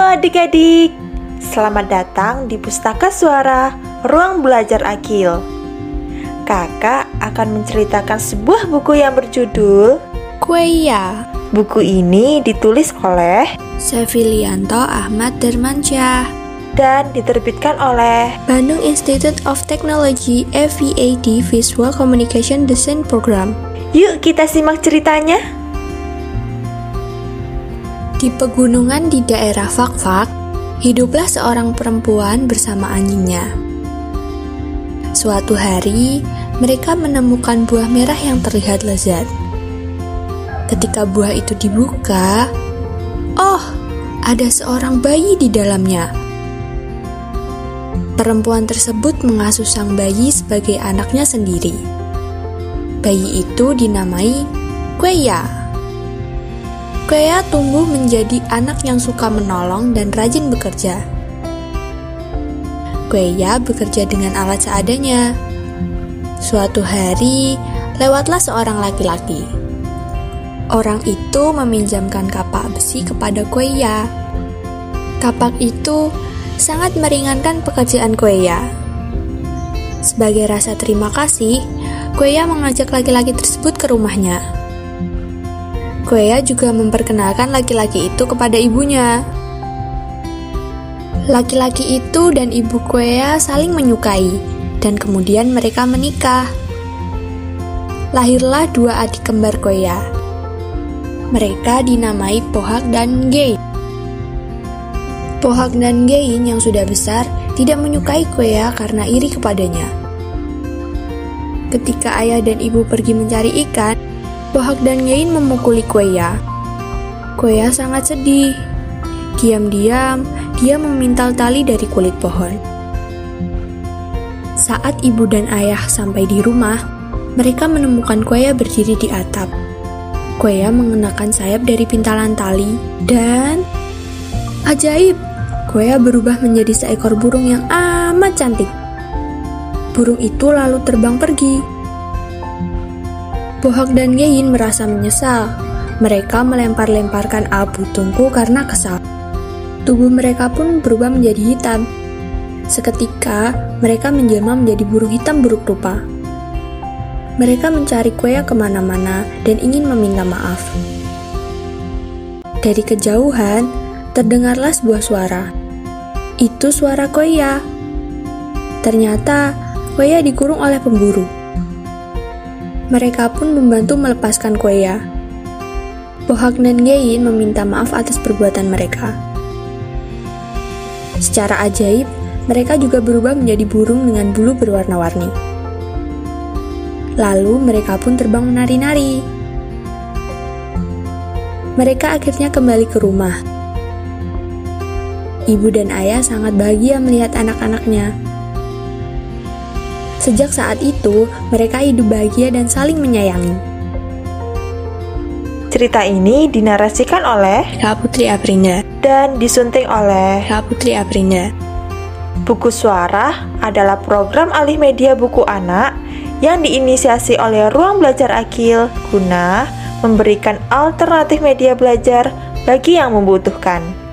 Halo adik-adik, selamat datang di Pustaka Suara Ruang Belajar Akil. Kakak akan menceritakan sebuah buku yang berjudul Kueya. Buku ini ditulis oleh Sevilianto Ahmad Dermansyah dan diterbitkan oleh Bandung Institute of Technology FVAD Visual Communication Design Program. Yuk kita simak ceritanya. Di pegunungan di daerah Fakfak, hiduplah seorang perempuan bersama anjingnya. Suatu hari, mereka menemukan buah merah yang terlihat lezat. Ketika buah itu dibuka, oh, ada seorang bayi di dalamnya. Perempuan tersebut mengasuh sang bayi sebagai anaknya sendiri. Bayi itu dinamai Kueya. Kueya tumbuh menjadi anak yang suka menolong dan rajin bekerja. Kueya bekerja dengan alat seadanya. Suatu hari, lewatlah seorang laki-laki. Orang itu meminjamkan kapak besi kepada Kueya. Kapak itu sangat meringankan pekerjaan Kueya. Sebagai rasa terima kasih, Kueya mengajak laki-laki tersebut ke rumahnya. Kueya juga memperkenalkan laki-laki itu kepada ibunya. Laki-laki itu dan ibu Kueya saling menyukai, dan kemudian mereka menikah. Lahirlah dua adik kembar Kueya. Mereka dinamai Pohak dan Gei. Pohak dan Gein yang sudah besar tidak menyukai Kueya karena iri kepadanya. Ketika ayah dan ibu pergi mencari ikan, Pohak dan Gein memukuli Kueya. Kueya sangat sedih. Diam-diam, dia memintal tali dari kulit pohon. Saat ibu dan ayah sampai di rumah, mereka menemukan Kueya berdiri di atap. Kueya mengenakan sayap dari pintalan tali dan... Ajaib! Kueya berubah menjadi seekor burung yang amat cantik. Burung itu lalu terbang pergi. Bohak dan Gein merasa menyesal. Mereka melempar-lemparkan abu tungku karena kesal. Tubuh mereka pun berubah menjadi hitam. Seketika, mereka menjelma menjadi burung hitam buruk rupa. Mereka mencari Kueya ke mana-mana dan ingin meminta maaf. Dari kejauhan, terdengarlah sebuah suara. Itu suara Koya. Ternyata Koya dikurung oleh pemburu. Mereka pun membantu melepaskan Koya. Bohak dan Gein meminta maaf atas perbuatan mereka. Secara ajaib, mereka juga berubah menjadi burung dengan bulu berwarna-warni. Lalu mereka pun terbang menari-nari. Mereka akhirnya kembali ke rumah ibu dan ayah sangat bahagia melihat anak-anaknya. Sejak saat itu, mereka hidup bahagia dan saling menyayangi. Cerita ini dinarasikan oleh Kak Putri Aprina dan disunting oleh Kak Putri Aprina. Buku Suara adalah program alih media buku anak yang diinisiasi oleh Ruang Belajar Akil guna memberikan alternatif media belajar bagi yang membutuhkan.